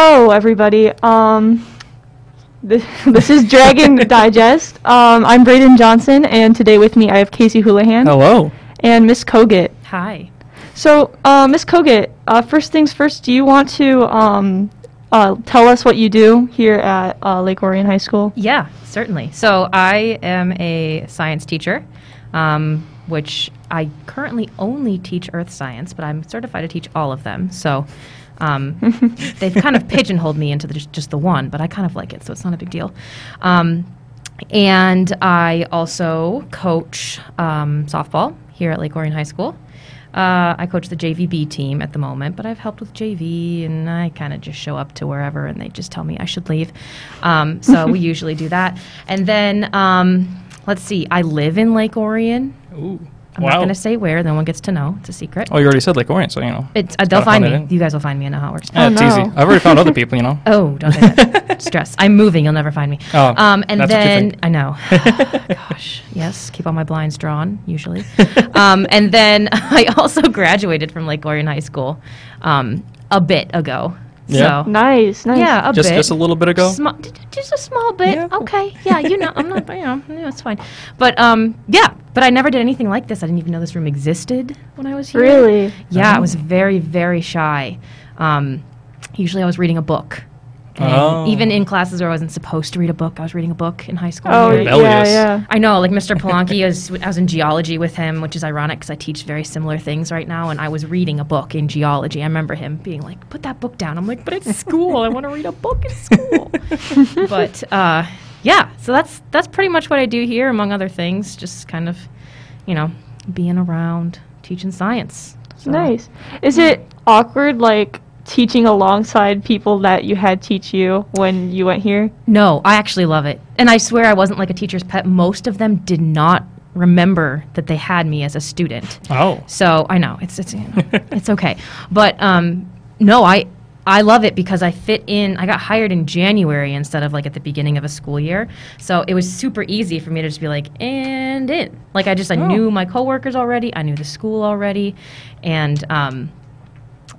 Hello, everybody. Um, this, this is Dragon Digest. Um, I'm Braden Johnson, and today with me I have Casey Houlihan Hello. and Miss Kogut. Hi. So, uh, Miss Kogut, uh, first things first, do you want to um, uh, tell us what you do here at uh, Lake Orion High School? Yeah, certainly. So I am a science teacher, um, which I currently only teach earth science, but I'm certified to teach all of them. So um, they've kind of pigeonholed me into the, just, just the one, but I kind of like it, so it's not a big deal. Um, and I also coach um, softball here at Lake Orion High School. Uh, I coach the JVB team at the moment, but I've helped with JV, and I kind of just show up to wherever, and they just tell me I should leave. Um, so we usually do that. And then um, let's see, I live in Lake Orion. Ooh. I'm not going to say where; no one gets to know. It's a secret. Oh, you already said Lake Orion, so you know. It's, uh, they'll find me. in. You guys will find me. I know how it works. Yeah, it's no. easy. I've already found other people, you know. Oh, don't say that. Stress. I'm moving. You'll never find me. Oh, um, and that's what you then think. I know. Gosh, yes. Keep all my blinds drawn usually. um, and then I also graduated from Lake Orion High School um, a bit ago. Yeah. So Nice, nice. yeah, a Just bit. just a little bit ago. Sma- d- d- just a small bit. Yeah. Okay. Yeah, you know, I'm not, you know, yeah, it's fine. But um, yeah, but I never did anything like this. I didn't even know this room existed when I was here. Really? Yeah, I Oh. was very, very shy. Um, usually I was reading a book. And Oh. even in classes where I wasn't supposed to read a book, I was reading a book in high school. Oh, Very- yeah, Rebellious. yeah. I know, like Mr. Polanki, I was, I was in geology with him, which is ironic because I teach very similar things right now, and I was reading a book in geology. I remember him being like, "Put that book down." I'm like, "But it's school. I want to read a book in school." but uh, yeah, so that's that's pretty much what I do here, among other things. Just kind of, you know, being around, teaching science. So- Nice. Is it awkward, like, teaching alongside people that you had teach you when you went here? No, I actually love it. And I swear I wasn't like a teacher's pet. Most of them did not remember that they had me as a student. Oh. So I know it's it's you know, it's okay, but um, no, I I love it because I fit in. I got hired in January instead of like at the beginning of a school year, so it was super easy for me to just be like and in. Like I just I Oh. knew my coworkers already, I knew the school already, and um,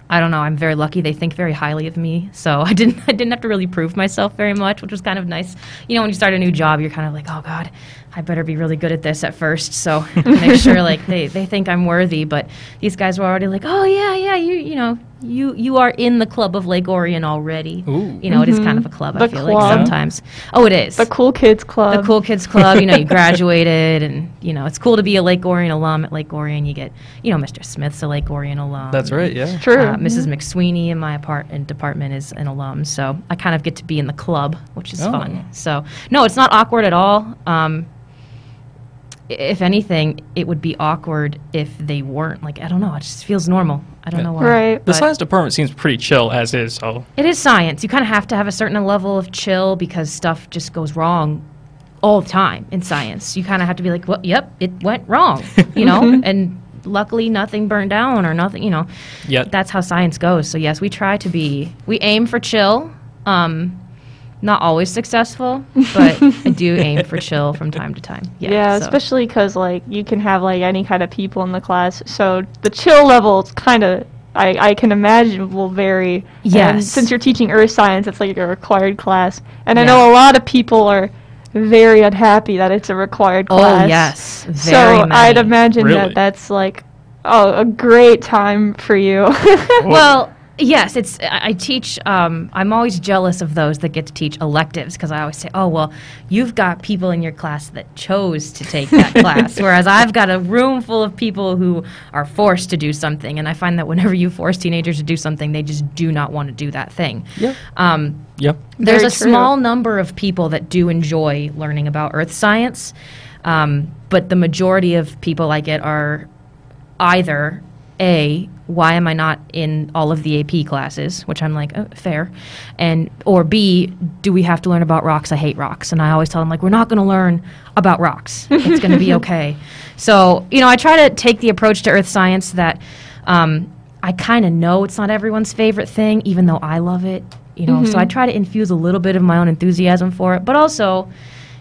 I don't know. I'm very lucky. They think very highly of me, so I didn't. I didn't have to really prove myself very much, which was kind of nice. You know, when you start a new job, you're kind of like, oh God, I better be really good at this at first. So make sure like they, they think I'm worthy. But these guys were already like, oh yeah, yeah, you you know, you you are in the club of Lake Orion already. Ooh. You know, it is kind of a club. I The feel like sometimes. Oh, it is The Cool Kids Club. the cool kids club you know you graduated and you know it's cool to be a lake orion alum at lake orion you get you know mr smith's a lake orion alum That's right, yeah. True. uh, mrs mcsweeney in my apartment department is an alum so i kind of get to be in the club which is Oh. fun so no it's not awkward at all um, if anything it would be awkward if they weren't like i don't know it just feels normal i don't Yeah. know why Right. The science department seems pretty chill as is, so it is science. You kind of have to have a certain level of chill because stuff just goes wrong all the time in science. You kind of have to be like, well, yep, it went wrong, you know? and luckily nothing burned down or nothing, you know. yet That's how science goes. So yes, we try to be we aim for chill. Um not always successful, but I do aim for chill from time to time. Yeah, Yeah, so- especially because like you can have like any kind of people in the class, so the chill levels kind of I, I can imagine will vary. And Yes. since you're teaching earth science, it's like a required class, and I know a lot of people are very unhappy that it's a required class. Oh, class. yes. Very so I'd imagine Really? that that's like oh a great time for you. Well, yes, it's. I teach. Um, I'm always jealous of those that get to teach electives because I always say, "Oh, well, you've got people in your class that chose to take that class, whereas I've got a room full of people who are forced to do something." And I find that whenever you force teenagers to do something, they just do not want to do that thing. Yep. Um, Yep. there's Very a true. small number of people that do enjoy learning about earth science, um, but the majority of people I get are either a why am I not in all of the AP classes, which I'm like oh, fair, and or b do we have to learn about rocks? I hate rocks, and I always tell them like we're not going to learn about rocks. It's going to be okay. So you know I try to take the approach to earth science that. Um, I kind of know it's not everyone's favorite thing, even though I love it. You know, so I try to infuse a little bit of my own enthusiasm for it, but also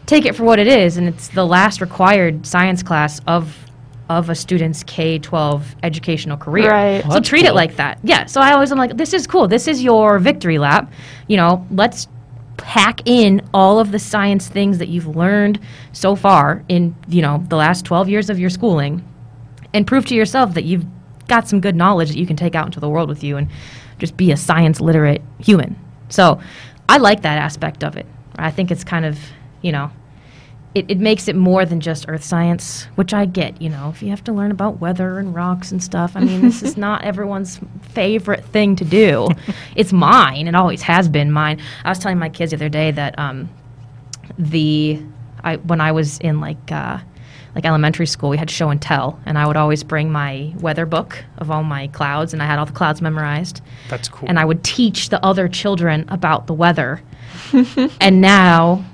take it for what it is, and it's the last required science class of of a student's K 12 educational career. Right. So Well, that's treat it like that. Yeah. So I always am like, this is cool. This is your victory lap. You know, let's pack in all of the science things that you've learned so far in, you know, the last 12 years of your schooling and prove to yourself that you've got some good knowledge that you can take out into the world with you and just be a science literate human. So I like that aspect of it. I think it's kind of, you know, it, it makes it more than just earth science, which I get, you know, if you have to learn about weather and rocks and stuff. I mean, this is not everyone's favorite thing to do. it's mine. It always has been mine. I was telling my kids the other day that um, the I when I was in like uh, like elementary school, we had show and tell, and I would always bring my weather book of all my clouds, and I had all the clouds memorized, That's cool. and I would teach the other children about the weather. and now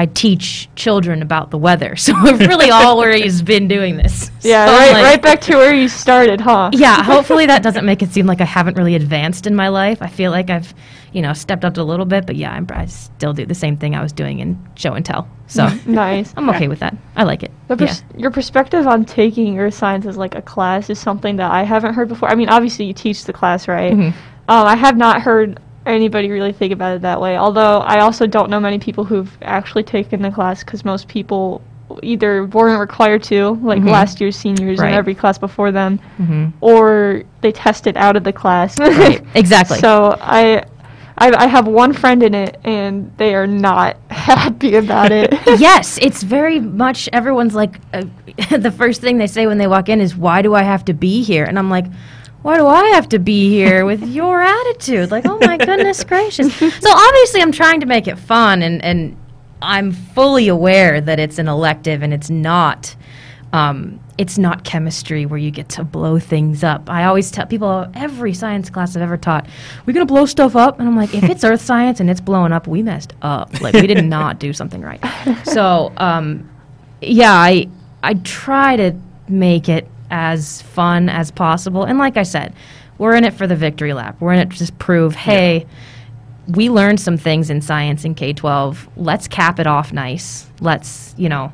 I teach children about the weather, so I've really always been doing this. Yeah, So right, like- right back to where you started, huh? yeah, hopefully that doesn't make it seem like I haven't really advanced in my life. I feel like I've, you know, stepped up a little bit, but yeah, I'm, I still do the same thing I was doing in show and tell. So Nice. I'm okay with that. I like it. The Yeah. Your perspective on taking earth science as like a class is something that I haven't heard before. I mean, obviously you teach the class, right? Mhm. Um, I have not heard anybody really think about it that way. Although I also don't know many people who've actually taken the class because most people either weren't required to, like Mhm. last year's seniors Right. and every class before them, Mhm. or they tested out of the class. Right. Exactly. So I, I, I have one friend in it, and they are not happy about it. yes, it's very much everyone's like uh, the first thing they say when they walk in is why do I have to be here? And I'm like why do I have to be here with your attitude? Like, oh my goodness gracious. So obviously I'm trying to make it fun and and I'm fully aware that it's an elective and it's not um, it's not chemistry where you get to blow things up. I always tell people every science class I've ever taught, we're gonna blow stuff up, and I'm like, if it's earth science and it's blowing up, we messed up. Like we did not do something right. So um, yeah, I I try to make it as fun as possible, and like I said, we're in it for the victory lap. We're in it to just prove, hey. We learned some things in science in K 12. Let's cap it off nice. Let's, you know,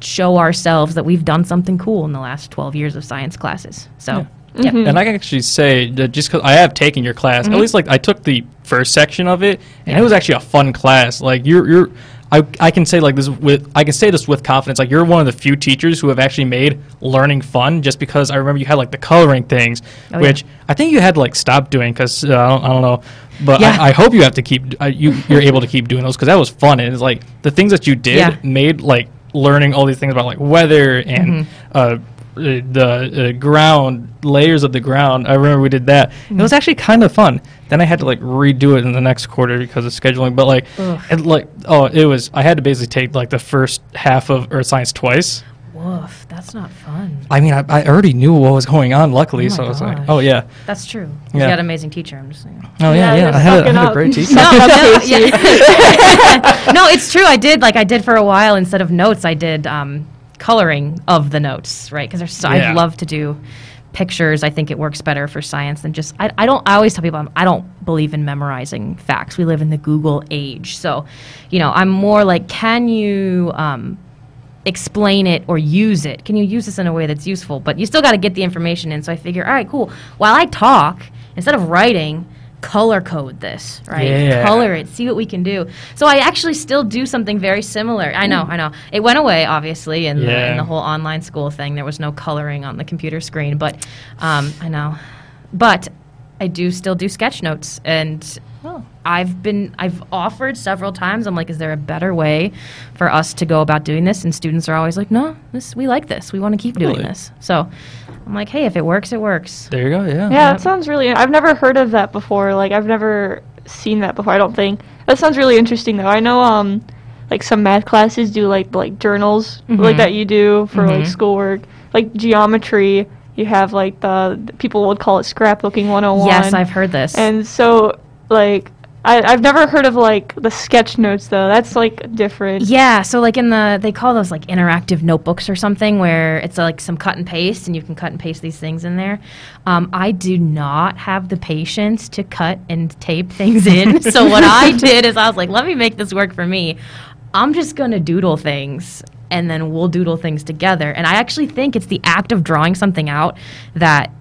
show ourselves that we've done something cool in the last 12 years of science classes. So, yep. And I can actually say that just because I have taken your class, Mm-hmm. at least like I took the first section of it, and it was actually a fun class. Like you're, you're, I, I can say like this with, I can say this with confidence. Like you're one of the few teachers who have actually made learning fun. Just because I remember you had like the coloring things, Oh, yeah. which I think you had to like stop doing because uh, I, don't, I don't know. But Yeah. I, I hope you have to keep uh, you you're able to keep doing those because that was fun. And it's like the things that you did Yeah. made like learning all these things about like weather and Mm-hmm. uh, the uh, ground layers of the ground. I remember we did that. It was actually kind of fun. Then I had to like redo it in the next quarter because of scheduling. But like, it, like oh, it was. I had to basically take like the first half of Earth Science twice. Woof, that's not fun. I mean, I, I already knew what was going on. Luckily, Oh my so I was like, oh yeah, That's true. Yeah. You got an amazing teacher. I'm just saying. oh Yeah, yeah, yeah. I had, a, I had a great teacher. No. No, no, Casey. no, it's true. I did like I did for a while. Instead of notes, I did um, coloring of the notes, right? Because so Yeah. I love to do pictures. I think it works better for science than just. I, I don't. I always tell people I'm, I don't believe in memorizing facts. We live in the Google age, so you know I'm more like, can you um, explain it or use it? Can you use this in a way that's useful? But you still got to get the information in. So I figure, all right, cool. While I talk, instead of writing, color code this, right? Yeah. Color it, see what we can do. So I actually still do something very similar. I know, I know. It went away, obviously, in, the, in the whole online school thing. There was no coloring on the computer screen, but um, I know. But I do still do sketch notes, and I've been I've offered several times. I'm like, is there a better way for us to go about doing this? And students are always like, no, this we like this. We want to keep doing this. So I'm like, hey, if it works, it works. There you go. Yeah. Yeah, Yep. that sounds really. I've never heard of that before. Like I've never seen that before. I don't think that sounds really interesting though. I know um like some math classes do like like journals like Mhm. that you do for like Mhm. schoolwork. Like geometry, you have like the, the people would call it scrapbooking 101. Yes, I've heard this. And so like I I've never heard of like the sketch notes though. That's like different. Yeah, so like in the they call those like interactive notebooks or something where it's like some cut and paste and you can cut and paste these things in there. Um, I do not have the patience to cut and tape things in. so what I did is I was like, let me make this work for me. I'm just gonna doodle things and then we'll doodle things together. And I actually think it's the act of drawing something out that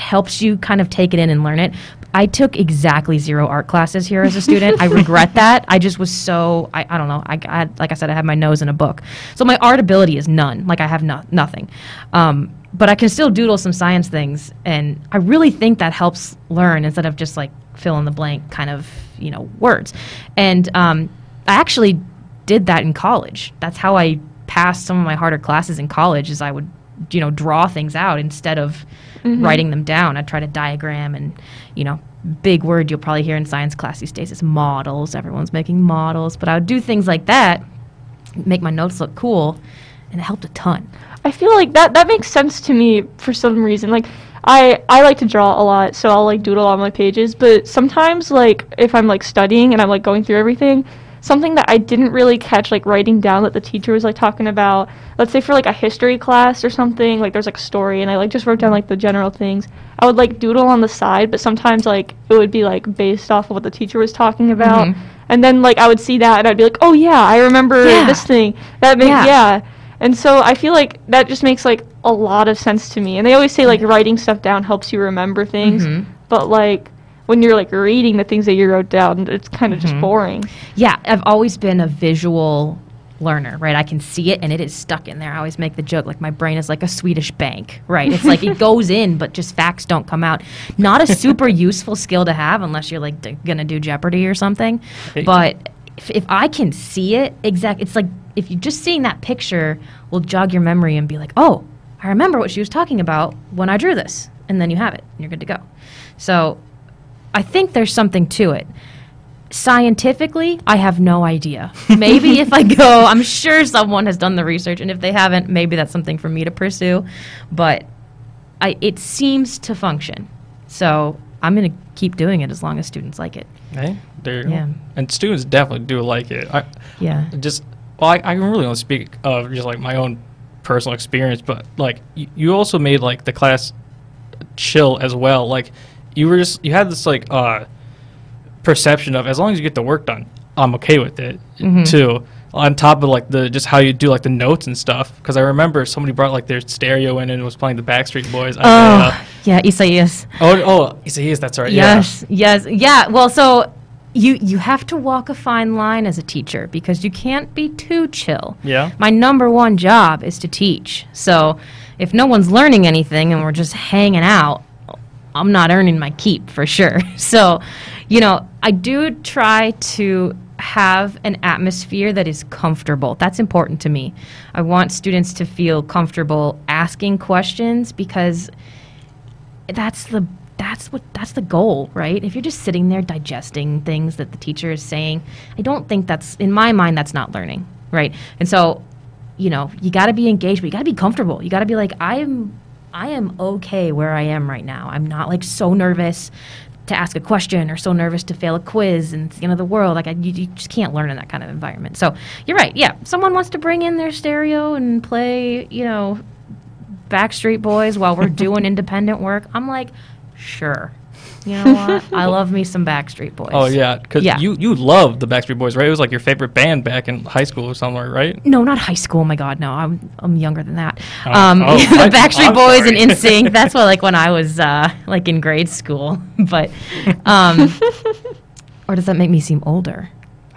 helps you kind of take it in and learn it. I took exactly zero art classes here as a student. I regret that. I just was so I, I don't know. I, I like I said, I had my nose in a book, so my art ability is none. Like I have no, nothing. Um, but I can still doodle some science things, and I really think that helps learn instead of just like fill in the blank kind of you know words. And um, I actually did that in college. That's how I passed some of my harder classes in college. Is I would you know draw things out instead of Mm-hmm. writing them down. I'd try to diagram and you know big word you'll probably hear in science class these days is models. Everyone's making models, but I would do things like that, make my notes look cool, and it helped a ton. I feel like that that makes sense to me for some reason. Like I I like to draw a lot, so I'll like doodle on my pages, but sometimes like if I'm like studying and I'm like going through everything, something that I didn't really catch like writing down that the teacher was like talking about, let's say for like a history class or something, like there's like a story and I like just wrote down like the general things. I would like doodle on the side, but sometimes like it would be like based off of what the teacher was talking about. Mhm. And then like I would see that and I'd be like, "Oh yeah, I remember Yeah. this thing." That makes Yeah. yeah. And so I feel like that just makes like a lot of sense to me. And they always say like writing stuff down helps you remember things, Mhm. but like when you're like reading the things that you wrote down, it's kind of just Mhm. boring. Yeah, I've always been a visual learner, right? I can see it and it is stuck in there. I always make the joke like my brain is like a Swedish bank, right? It's like it goes in, but just facts don't come out. Not a super useful skill to have unless you're like d- gonna do Jeopardy or something. Hey. But if, if I can see it, exact, it's like if you're just seeing that picture will jog your memory and be like, oh, I remember what she was talking about when I drew this, and then you have it and you're good to go. So I think there's something to it scientifically, I have no idea. Maybe if I go, I'm sure someone has done the research, and if they haven't, maybe that's something for me to pursue. But I, it seems to function. So I'm going to keep doing it as long as students like it. Hey, there you Yeah. go. And students definitely do like it. I Yeah. just well, I, I can really only speak of just like my own personal experience, but like you also made like the class chill as well. Like you were just you had this like uh perception of as long as you get the work done, I'm okay with it Mhm. too. On top of like the just how you do like the notes and stuff, because I remember somebody brought like their stereo in and was playing the Backstreet Boys. Oh, Isaiah. yeah, Isaias. oh, oh, Isaiah, that's right. Yes, yes, yeah. Well, so you you have to walk a fine line as a teacher because you can't be too chill. Yeah. My number one job is to teach. So if no one's learning anything and we're just hanging out, I'm not earning my keep for sure. So, you know, I do try to have an atmosphere that is comfortable. That's important to me. I want students to feel comfortable asking questions because that's the that's what that's the goal, right? If you're just sitting there digesting things that the teacher is saying, I don't think that's in my mind that's not learning, right? And so, you know, you got to be engaged, but you got to be comfortable. You got to be like I'm I am okay where I am right now. I'm not like so nervous to ask a question or so nervous to fail a quiz and you know the world. Like I, you, you just can't learn in that kind of environment. So you're right. Yeah, someone wants to bring in their stereo and play, you know, Backstreet Boys while we're doing independent work. I'm like, sure. You know what? I love me some Backstreet Boys. Oh yeah, because Yeah. you you loved the Backstreet Boys, right? It was like your favorite band back in high school or somewhere, right? No, not high school. Oh my God, no. I'm I'm younger than that. Oh, um, oh, the I- Backstreet I'm Boys sorry. and NSYNC. That's what like when I was uh, like in grade school. But, um, or does that make me seem older?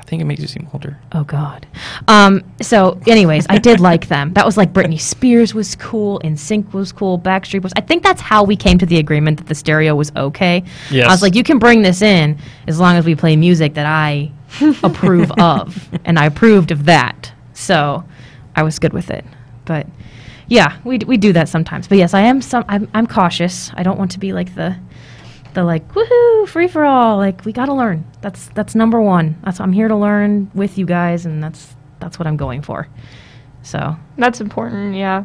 I think it makes you seem older. Oh God. Um, so, anyways, I did like them. That was like Britney Spears was cool, NSYNC was cool, Backstreet was. I think that's how we came to the agreement that the stereo was okay. Yes. I was like, you can bring this in as long as we play music that I approve of, and I approved of that. So, I was good with it. But yeah, we d- we do that sometimes. But yes, I am some. I'm I'm cautious. I don't want to be like the the like woohoo free for all like we got to learn that's that's number one that's i'm here to learn with you guys and that's that's what i'm going for so That's important, yeah.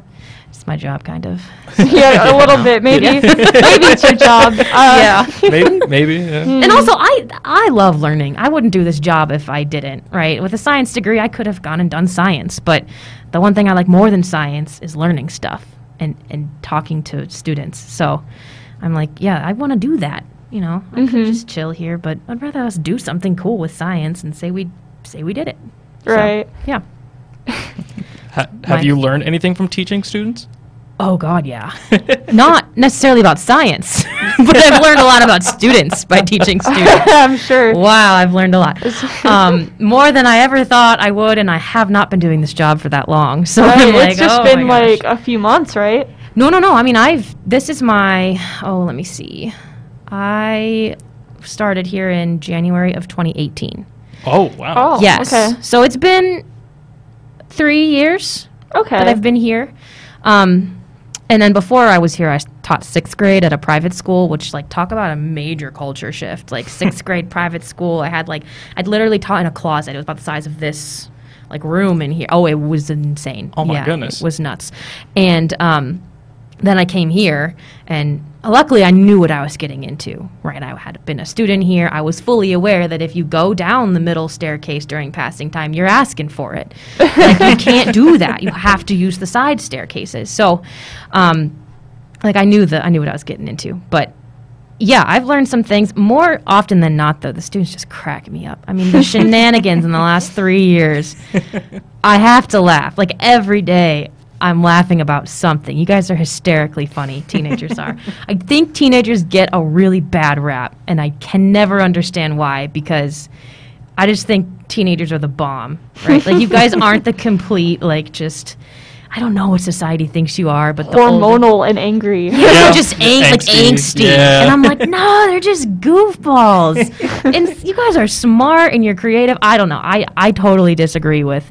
it's my job kind of yeah, a little bit, maybe. Yeah. maybe it's your job. Uh, maybe, maybe. Yeah. and also i i love learning i wouldn't do this job if i didn't right with a science degree i could have gone and done science but the one thing i like more than science is learning stuff and and talking to students so i'm like yeah i want to do that you know i could Mhm. just chill here but i'd rather us do something cool with science and say we say we did it So, Right. yeah Ha- have My- you learned anything from teaching students? Oh God, yeah. Not necessarily about science, but I've learned a lot about students by teaching students. I'm sure. Wow, I've learned a lot. Um, more than I ever thought I would, and I have not been doing this job for that long. So Right, I'm like, it's just oh been like a few months, right? No, no, no. I mean, I've this is my oh, let me see. I started here in January of 2018. Oh wow. Oh, yes. okay. So it's been three years Okay. that I've been here. Um, and then before I was here, I taught sixth grade at a private school, which like talk about a major culture shift. Like sixth grade private school, I had like I'd literally taught in a closet. It was about the size of this like room in here. Oh, it was insane. Oh my Yeah, goodness. it was nuts. And um, then I came here, and luckily I knew what I was getting into. Right, I had been a student here. I was fully aware that if you go down the middle staircase during passing time, you're asking for it. like you can't do that. You have to use the side staircases. So, um, like I knew that I knew what I was getting into, but. Yeah, I've learned some things. More often than not, though, the students just crack me up. I mean, the shenanigans in the last three years, I have to laugh. Like every day, I'm laughing about something. You guys are hysterically funny. Teenagers are. I think teenagers get a really bad rap, and I can never understand why because I just think teenagers are the bomb, right? like you guys aren't the complete like just. I don't know what society thinks you are, but the older- Hormonal and angry. yeah, Yeah. they're just ang- like Angsty, angsty. yeah. And I'm like, no, they're just goofballs. and you guys are smart and you're creative. I don't know. I, I totally disagree with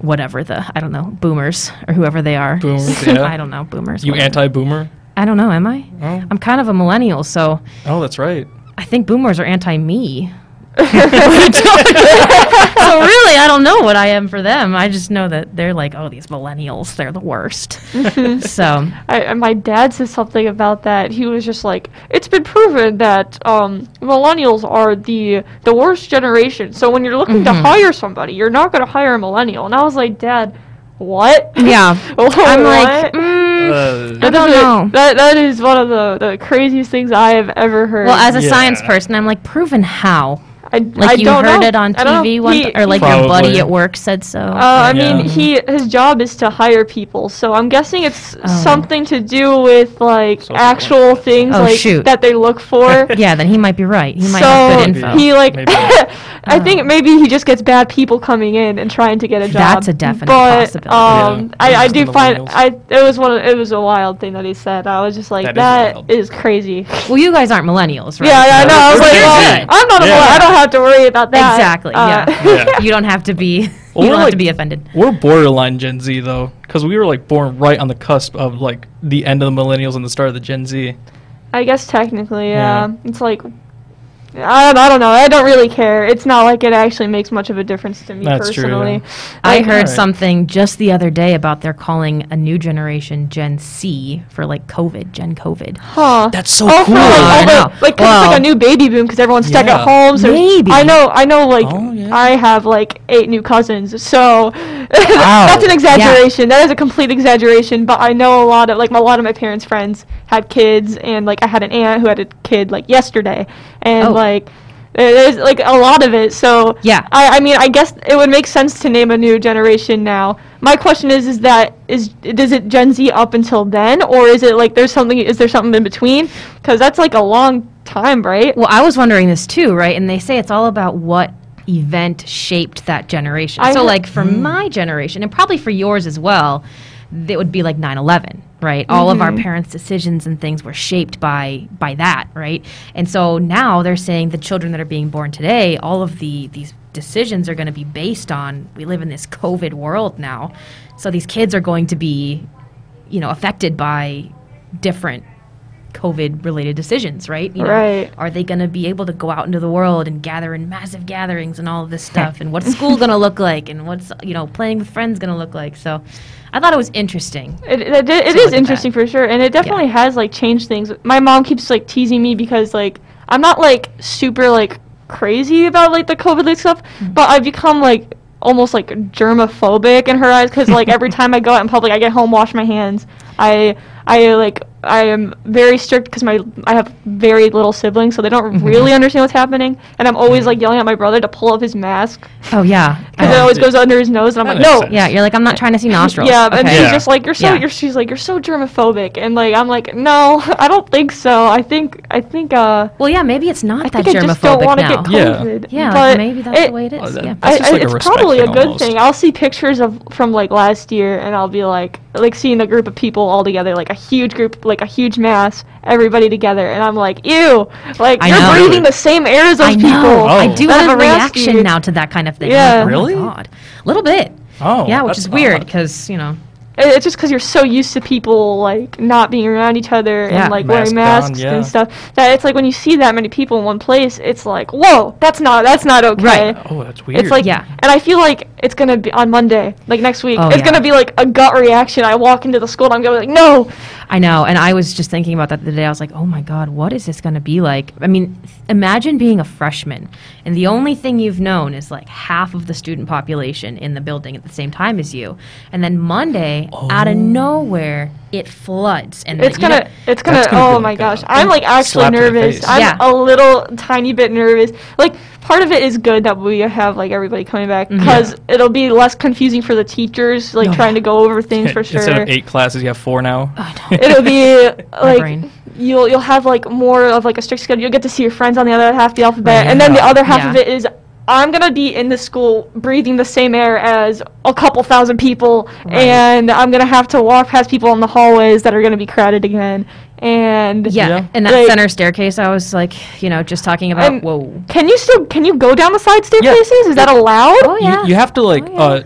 whatever the, I don't know, boomers or whoever they are. Boomers, yeah. I don't know, boomers. You anti-boomer? I don't know, am I? Oh. I'm kind of a millennial, so Oh, that's right. I think boomers are anti me. so really, I don't know what I am for them. I just know that they're like, oh, these millennials, they're the worst. so I, my dad said something about that. He was just like, "It's been proven that um, millennials are the the worst generation. So when you're looking Mm-hmm. to hire somebody, you're not going to hire a millennial." And I was like, "Dad, what?" yeah, I'm like, mm, Uh, I don't doesn't- know. That that is one of the, the craziest things I have ever heard. Well, as a Yeah. science person, I'm like, proven how? I, Like I you don't heard know. it on I don't know. TV, one He- th- or like he- your buddy at work said so. Uh, I Yeah. mean, he his job is to hire people, so I'm guessing it's Oh. something to do with like Social actual benefits. things Oh, like shoot. that they look for. yeah, then he might be right. He might so have good info. he like, Maybe. I think maybe he just gets bad people coming in and trying to get a job. That's a definite but, possibility. Um, Yeah. I, I do find. I it was one of, it was a wild thing that he said. I was just like That is that wild. is crazy. well, you guys aren't millennials, right? Yeah, yeah, I No, know. I was we're like, Gen well, Z. I'm not a Yeah. millennial. I don't have to worry about that. Exactly. Uh, yeah. Yeah. you don't have to be. You Well, we're don't have to be offended. We're borderline Gen Z though, because we were like born right on the cusp of like the end of the millennials and the start of the Gen Z. I guess technically, Yeah. yeah. It's like I don't, I don't know. I don't really care. It's not like it actually makes much of a difference to me That's true, personally. yeah. I Like, heard Alright. something just the other day about they're calling a new generation Gen C for like COVID, Gen COVID. Huh. That's so oh, for cool. like, I all know. the, like 'cause it's Well- like a new baby boom because everyone's stuck Yeah. at home. So Maybe. I know, I know. Like Oh, yeah. I have like eight new cousins, so that's an exaggeration. That is a complete exaggeration. But I know a lot of like a lot of my parents' friends had kids, and like I had an aunt who had a kid like yesterday, and Oh. like. There's like a lot of it, so Yeah. I, I mean, I guess it would make sense to name a new generation now. My question is, is that is does it Gen Z up until then, or is it like there's something? Is there something in between? Because that's like a long time, right? Well, I was wondering this too, right? And they say it's all about what event shaped that generation. I so, like for mm. my generation, and probably for yours as well, it would be like 9/11, right? All of our mm-hmm. parents' decisions and things were shaped by by that, right? And so now they're saying the children that are being born today, all of the these decisions are going to be based on we live in this COVID world now, so these kids are going to be, you know, affected by different COVID related decisions, right? You know, Right. Are they going to be able to go out into the world and gather in massive gatherings and all of this stuff? and what's school going to look like? And what's, you know, playing with friends going to look like? So I thought it was interesting. It, it, it is interesting for sure, and it definitely has like changed things. My mom keeps like teasing me because like I'm not like super like crazy about like the COVID stuff, Mm-hmm. but I've become like almost like germophobic in her eyes because like every time I go out in public, I get home, wash my hands. I I like I am very strict because my I have very little siblings, so they don't Mm-hmm. really understand what's happening, and I'm always like yelling at my brother to pull up his mask Oh yeah. because it always goes under his nose, and I'm That like, no. sense. Yeah, you're like I'm not trying to see nostrils. Yeah, and she's Yeah. just like you're so Yeah. you're she's like you're so germophobic, and like I'm like no, I don't think so. I think I think uh Well, yeah, maybe it's not I that think I just don't want to get COVID. yeah, but maybe that's it- the way it is. That- yeah. That's I, just I- like a it's probably a good almost. thing. I'll see pictures of from like last year, and I'll be like, like seeing a group of people all together, like a huge group, like a huge mass, everybody together, and I'm like, ew, like I you're know. breathing the same air as those I people. know. I Oh. do that have a mask reaction you. now to that kind of thing. Yeah. Like, oh Really? My God. A little bit. Oh, yeah, which is weird because you know. It's just because you're so used to people like not being around each other Yeah. and like Mask wearing on, masks yeah. and stuff. That it's like when you see that many people in one place, it's like, whoa, that's not that's not okay. Right. Oh, that's weird. It's like, Yeah. and I feel like it's gonna be on Monday, like next week. Oh, it's yeah. gonna be like a gut reaction. I walk into the school and I'm gonna be like, no, I know, and I was just thinking about that the day. I was like, "Oh my God, what is this going to be like?" I mean, th- imagine being a freshman, and the only thing you've known is like half of the student population in the building at the same time as you, and then Monday, out of oh. nowhere, it floods, and it's the- you gonna, know- it's gonna. Gonna oh my like a gosh, I'm like actually slap to the nervous. I'm Yeah. a little tiny bit nervous. Like part of it is good that we have like everybody coming back Mm-hmm. because it'll be less confusing for the teachers, like Oh, trying to go over things for sure. Instead of eight classes, you have four now. it'll be like you'll you'll have like more of like a strict schedule. You'll get to see your friends on the other half of the alphabet, Right. and then the other half Yeah. of it is I'm gonna be in the school breathing the same air as a couple thousand people, Right. and I'm gonna have to walk past people in the hallways that are gonna be crowded again. And yeah, Yeah. and that Like- center staircase, I was like, you know, just talking about. And- whoa. can you still can you go down the side staircases? Is that allowed? Oh yeah. You, you have to like Oh, yeah. uh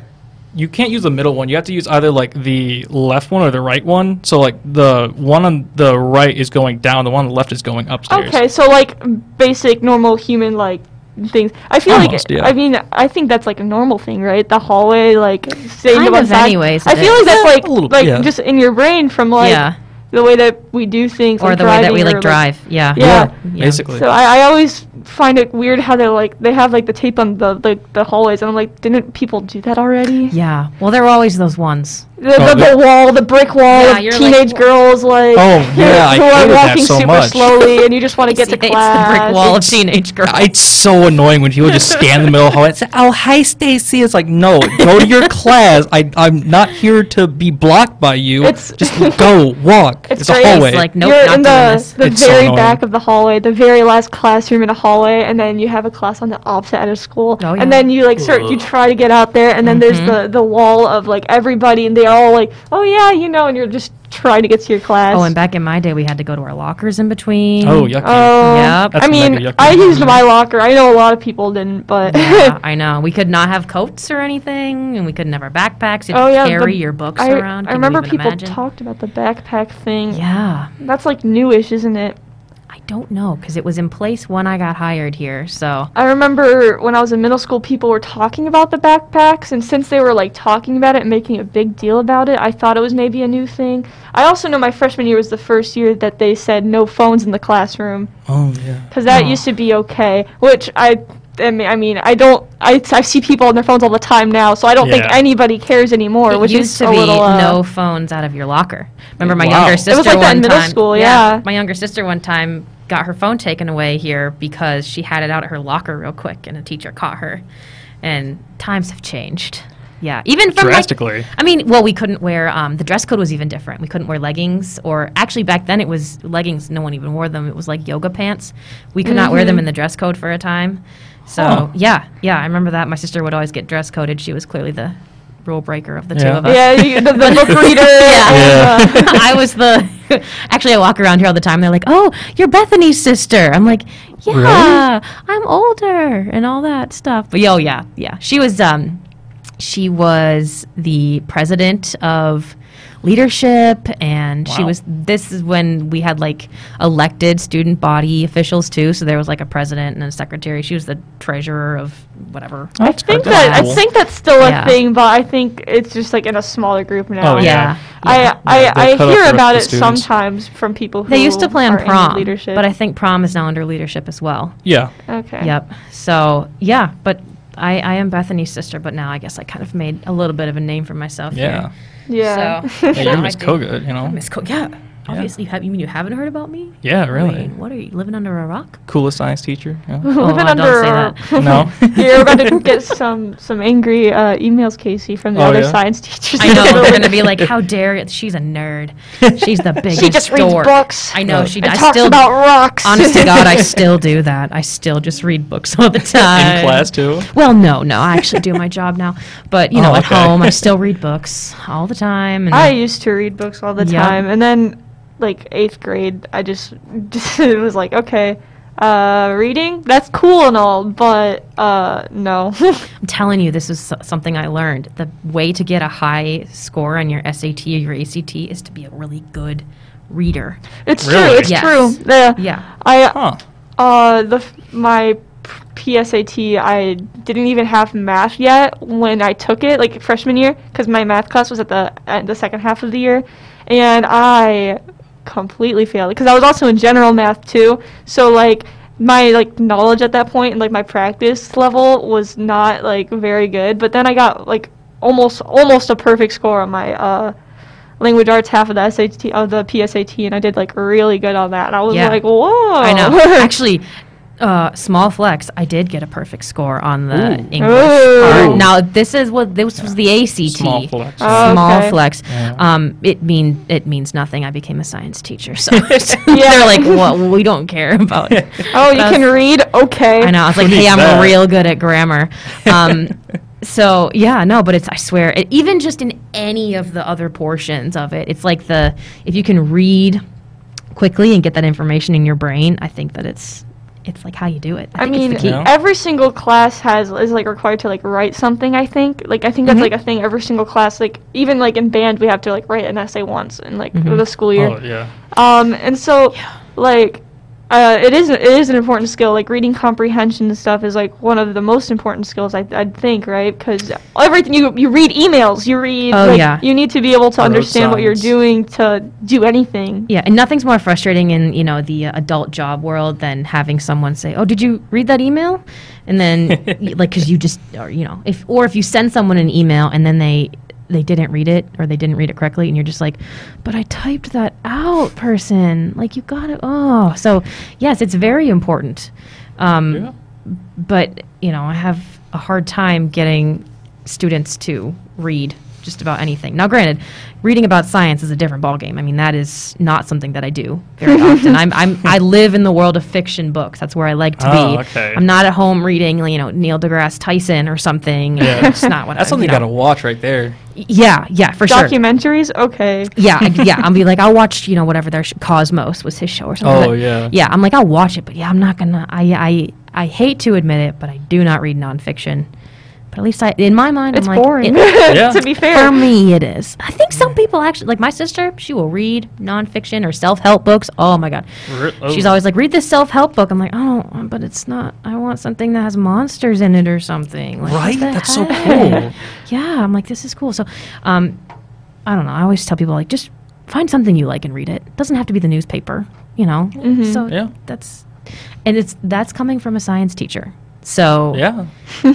you can't use the middle one. You have to use either like the left one or the right one. So like the one on the right is going down, the one on the left is going upstairs. Okay, so like basic normal human like things. I feel Almost, like yeah. I mean I think that's like a normal thing, right? The hallway like staying Kind to one of side. anyways, I feel is. like that's like little- like yeah. just in your brain from like yeah, the way that we do things or like the way that we like or, drive. Yeah. Yeah. Yeah. Basically. So I, I always find it weird how they're like they have like the tape on the the, the hallways and I'm like didn't people do that already? Yeah. Well, there were always those ones. The, Oh, the, the- the wall, the brick wall Yeah, of you're like, teenage girls like Oh, yeah, I who are hated that walking so super much. slowly and you just want to get to it's class. the brick wall of It's- teenage girls. It's so annoying when people just stand in the middle of the hallway and say, "Oh, hi, Stacy." It's like, no, go to your class. I, I'm not here to be blocked by you. It's- just go walk. It's It's, a great. Hallway. Like, nope, You're not in the, the It's so very annoying. back of the hallway, the very last classroom in a hallway, and then you have a class on the opposite end of school. Oh, yeah. Mm-hmm. And then you like start, you try to get out there, and then there's the, the wall of like everybody, and they're all like, oh yeah, you know, and you're just trying to get to your class. Oh, and back in my day, we had to go to our lockers in between. oh, yucky. Oh, Yep. That's I mean. I used my locker. I know a lot of people didn't, but Yeah, I know. We could not have coats or anything, and we couldn't have our backpacks. You had oh to yeah, carry the- your books I, around. I Can you remember even people imagine? talked about the backpack thing. Yeah, That's like newish, isn't it? I don't know because it was in place when I got hired here. So I remember when I was in middle school, people were talking about the backpacks, and since they were like talking about it and making a big deal about it, I thought it was maybe a new thing. I also know my freshman year was the first year that they said no phones in the classroom, oh yeah. because that Oh. used to be okay. Which I, I mean, I mean, I don't, I, I see people on their phones all the time now, so I don't think Yeah. anybody cares anymore. it which used is to a be little, uh, no phones out of your locker. Remember my Wow. younger It sister was like that one in middle time. school, yeah. my younger sister one time got her phone taken away here because she had it out at her locker real quick, and a teacher caught her. And times have changed. Yeah, even from like, Drastically. I mean, well, we couldn't wear um, the dress code was even different. We couldn't wear leggings, or actually back then it was leggings. No one even wore them. It was like yoga pants. We could not wear them in the dress code for a time. So Huh. yeah, yeah, I remember that. My sister would always get dress coded. She was clearly the rule breaker of the two of us. yeah, you, the, the book reader. Yeah. and, uh, I was the. Actually, I walk around here all the time. They're like, "Oh, you're Bethany's sister." I'm like, "Yeah, I'm older and all that stuff." But yo, yeah, yeah. She was um, she was the president of leadership, and she was. This is when we had like elected student body officials too. So there was like a president and a secretary. She was the treasurer of whatever. I think good. that That's I think that's still a Yeah. thing, but I think it's just like in a smaller group now. Oh, yeah. yeah. I yeah. I, Yeah, I hear about it students. sometimes from people who They used to play on prom, leadership. but I think prom is now under leadership as well. Yeah. okay. Yep. So yeah, but I, I am Bethany's sister, but now I guess I kind of made a little bit of a name for myself. Yeah. Here. Yeah. So Yeah, you're Miss think- Kogut, you know. Miss Co- yeah. Obviously, have, you mean you haven't heard about me? Yeah, I really. mean, what are you living under a rock? Coolest science teacher. Yeah. Living Oh, don't under a- rock. No? You're about to get some some angry uh, emails, Casey, from the Oh, other yeah? science teachers. I know they're gonna be like, "How dare you? She's a nerd. She's the biggest She just reads dork." books. I know Right. she. and I talks still, about rocks. honest to God, I still do that. I still just read books all the time In class too. Well, no, no, I actually do my job now, but you know, Oh, at okay. home, I still read books all the time. And I used to read books all the Yep. time, and then like eighth grade, I just, it was like, okay, uh, reading that's cool and all, but uh, no. I'm telling you, this is something I learned. The way to get a high score on your SAT or your ACT is to be a really good reader. it's Really? true. It's Yes. true. The, Yeah. I Huh. uh the my PSAT I didn't even have math yet when I took it like freshman year because my math class was at the at the second half of the year, and I completely failed because I was also in general math too. So like my like knowledge at that point and like my practice level was not like very good. But then I got like almost almost a perfect score on my uh language arts half of the SAT of the PSAT and I did like really good on that. And I was Yeah. like, whoa. I know. Actually, uh, small flex. I did get a perfect score on the Ooh. English part. Now this is what this was the ACT. Small flex. Oh, Small okay. flex. Yeah. Um, it mean it means nothing. I became a science teacher, so Yeah. they're like, "Well, we don't care about." it." Oh, you can read? Okay. I know. I was like, "Hey, I'm that?" real good at grammar." Um, so yeah, no, but it's I swear, it, even just in any of the other portions of it, it's like the if you can read quickly and get that information in your brain, I think that it's it's like how you do it. I, I mean, it's the. Yeah. every single class has is like required to like write something. I think, like, I think that's Mhm. like a thing. Every single class, like, even like in band, we have to like write an essay once in like Mhm. the school year. Oh yeah. Um, and so, like, uh, it is it is an important skill. Like reading comprehension and stuff is like one of the most important skills I I'd think, right? Because everything you you read emails, you read. Oh, like, yeah. You need to be able to Road understand what you're doing to do anything. Yeah, and nothing's more frustrating in you know the uh, adult job world than having someone say, "Oh, did you read that email?" And then like because you just or you know if or if you send someone an email and then they they didn't read it or they didn't read it correctly and you're just like, "But I typed that out, person." Like you got it. Oh, so yes, it's very important. Um, Yeah. but you know i have a hard time getting students to read just about anything now granted reading about science is a different ballgame i mean that is not something that i do very often I'm, I'm i live in the world of fiction books that's where i like to Oh, be okay. i'm not at home reading you know neil degrasse tyson or something Yeah. it's not what That's I, something you you know. gotta watch right there. yeah yeah for sure Documentaries, okay. yeah, I, yeah. I'll be like, I'll watch, you know, whatever their sh- Cosmos was his show or something. Oh, but yeah. yeah. I'm like, I'll watch it, but yeah, I'm not gonna. I, I, I hate to admit it, but I do not read nonfiction. But at least I, in my mind, It's I'm like, boring. it- Yeah. to be fair, for me, it is. I think some people actually, like my sister, she will read nonfiction or self-help books. Oh my god, Re- oh. she's always like, read this self-help book. I'm like, oh, but it's not. I want something that has monsters in it or something. Like, Right? the That's so cool. Yeah, I'm like, this is cool. So, um, I don't know. I always tell people like, just find something you like and read it. It doesn't have to be the newspaper, you know. Mhm. So Yeah. that's, and it's that's coming from a science teacher. So Yeah.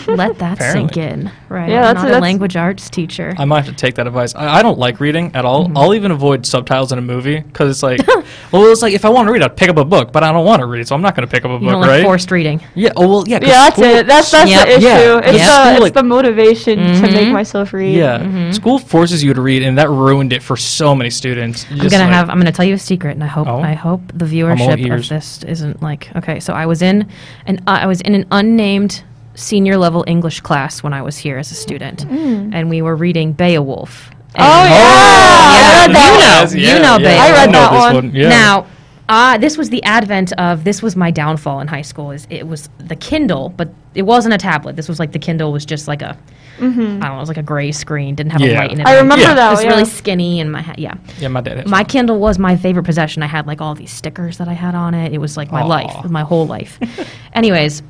let that sink in, right? Yeah, I'm that's- not a that's- language arts teacher. I might have to take that advice. I, I don't like reading at all. Mm-hmm. I'll even avoid subtitles in a movie because it's like, well, it's like if I want to read, I'd pick up a book, but I don't want to read, so I'm not going to pick up a you book, don't like right? forced reading. Yeah. Oh well, yeah. 'cause Yeah, that's school- it. That's that's Yep. the issue. Yeah. It's, Yeah. the, School, it's the motivation to make Mhm. myself read. Yeah, Mhm. school forces you to read, and that ruined it for so many students. You I'm gonna like- have. I'm gonna tell you a secret, and I hope. Oh. I hope the viewership of this isn't like. Okay, so I was in, an uh, I was in an unnamed senior level English class when I was here as a student, and we were reading Beowulf. Oh, And- yeah, I read that you one. know, you know, Beowulf. I read know that this one. Yeah. Now, uh, this was the advent of this was my downfall in high school. Is it was the Kindle, but it wasn't a tablet. This was like the Kindle was just like a I don't know, it was like a gray screen, didn't have a light in it. I remember Yeah. It that. was yeah. really skinny, and my ha- yeah. yeah, my dad. Has My one. Kindle was my favorite possession. I had like all these stickers that I had on it. It was like my Aw. life, my whole life. Anyways,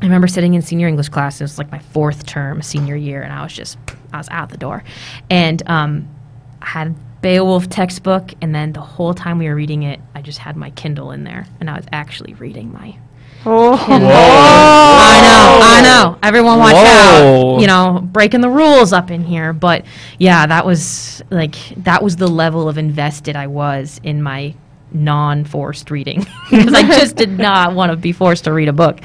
I remember sitting in senior English class. It was like my fourth term, senior year, and I was just I was out the door, and um, I had Beowulf textbook, and then the whole time we were reading it, I just had my Kindle in there, and I was actually reading my Oh. I know, I know. Everyone watch Whoa. out. You know, breaking the rules up in here. But yeah, that was like that was the level of invested I was in my non-forced reading because I just did not want to be forced to read a book.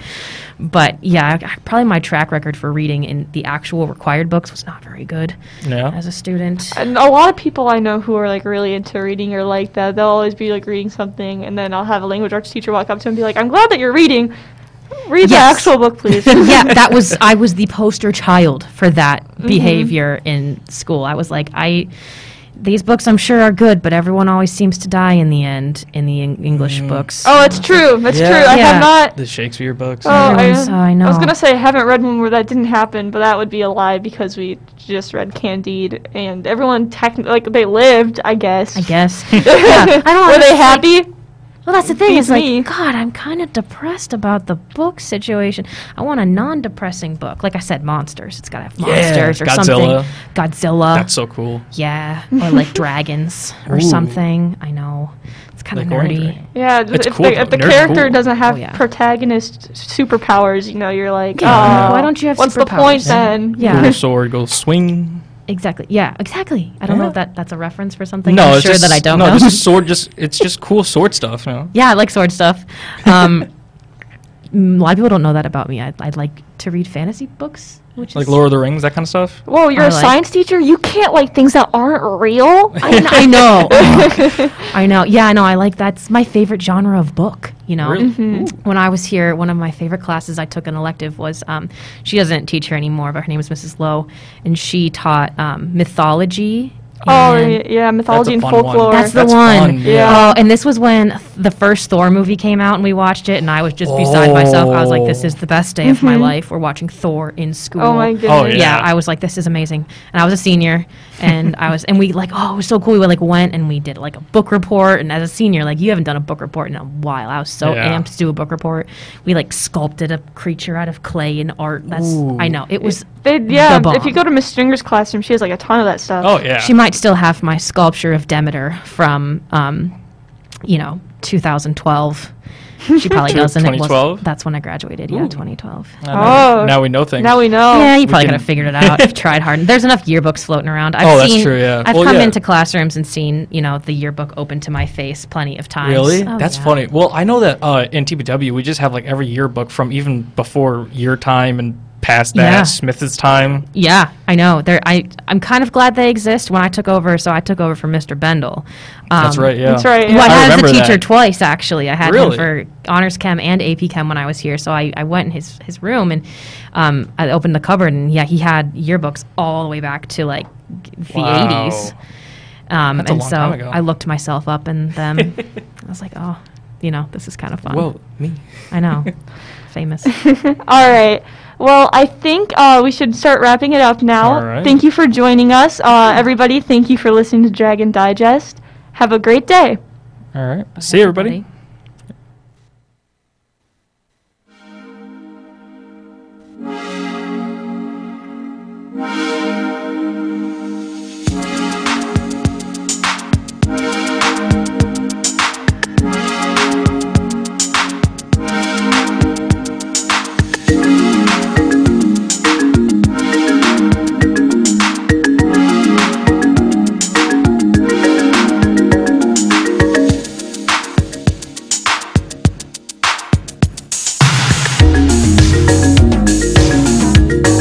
But yeah, I- probably my track record for reading in the actual required books was not very good Yeah. as a student. And a lot of people I know who are like really into reading or like that, they'll always be like reading something, and then I'll have a language arts teacher walk up to him and be like, "I'm glad that you're reading. Read the actual book, please." yeah, that was I was the poster child for that mm-hmm. behavior in school. I was like, I these books I'm sure are good, but everyone always seems to die in the end in the en- English mm. books. Oh, it's true. That's Yeah. true. I Yeah. have not. The Shakespeare books. Oh, I, Everyone's- I I was gonna say I haven't read one where that didn't happen, but that would be a lie because we just read Candide, and everyone technically like they lived, I guess. I guess. yeah, I don't Were they understand- happy? Well, that's the thing. Beats Is like, me. God, I'm kind of depressed about the book situation. I want a non-depressing book. Like I said, monsters. It's got to have Yeah, monsters or Godzilla. something. Godzilla. That's so cool. yeah, or like dragons or Ooh. something. I know. It's kind of Like Orange nerdy. Ring. Yeah, It's if, cool, the, if the. Nerd's character cool. doesn't have Oh, yeah. protagonist superpowers, you know, you're like, Yeah. oh, Why don't you have superpowers What's the point superpowers? then? Yeah. Cool sword goes swing. Exactly. Yeah. Exactly. I don't know if that that's a reference for something. no, I'm it's sure just that I don't know. no, know. just sword. Just it's just cool sword stuff. You know. yeah, I like sword stuff. Um, a lot of people don't know that about me. I I like to read fantasy books, which Like is Lord of the Rings, that kind of stuff. Whoa, you're I a like- science teacher? You can't like things that aren't real? I, kn- I know. I know. Yeah, I know. I like that's my favorite genre of book. You know, Really? Mm-hmm. When I was here, one of my favorite classes I took an elective was um, she doesn't teach here anymore, but her name was Mrs. Lowe, and she taught um, mythology. oh, yeah, mythology and fun one. folklore. That's the That's one. fun, yeah. Oh, and this was when the first Thor movie came out, and we watched it, and I was just beside myself. I was like, "This is the best day of my life." We're watching Thor in school. oh my goodness. Oh, Yeah. Yeah. I was like, "This is amazing," and I was a senior, and I was, and we like, oh, it was so cool. We like went and we did like a book report, and as a senior, like you haven't done a book report in a while. I was so Yeah. amped to do a book report. We like sculpted a creature out of clay and art. That's Ooh. I know it was. They, yeah, the if you go to Miss Stringer's classroom, she has like a ton of that stuff. Oh yeah. She might still have my sculpture of Demeter from, um, you know, 2012. She probably doesn't. 2012? That's when I graduated. Yeah, Ooh. 2012. Now- Oh. Now we know things. Now we know. yeah, you probably can- could have figured it out if you tried hard. There's enough yearbooks floating around. I've Oh, that's true, yeah. I've Well, come yeah. into classrooms and seen, you know, the yearbook open to my face plenty of times. Really? Oh, That's yeah. funny. Well, I know that uh, in TBW we just have like every yearbook from even before your time and past that, Yeah. Smith's time. Yeah, I know. They're, I, I'm kind of glad they exist. When I took over, so I took over for Mr. Bendel. That's Um, right. Yeah. That's right. Who I yeah. I had as a teacher that. twice, actually. I had Really? him for honors chem and AP chem when I was here. So I, I went in his, his room and um, I opened the cupboard and yeah, he had yearbooks all the way back to like the Wow. 80s. Um, That's a and long so time ago. I looked myself up in them. I was like, oh, you know, this is kind of fun. Well, me. I know. Famous. All right. Well, I think uh, we should start wrapping it up now. All right. Thank you for joining us. Uh, everybody, thank you for listening to Dragon Digest. Have a great day. All right. See you, everybody. Everybody.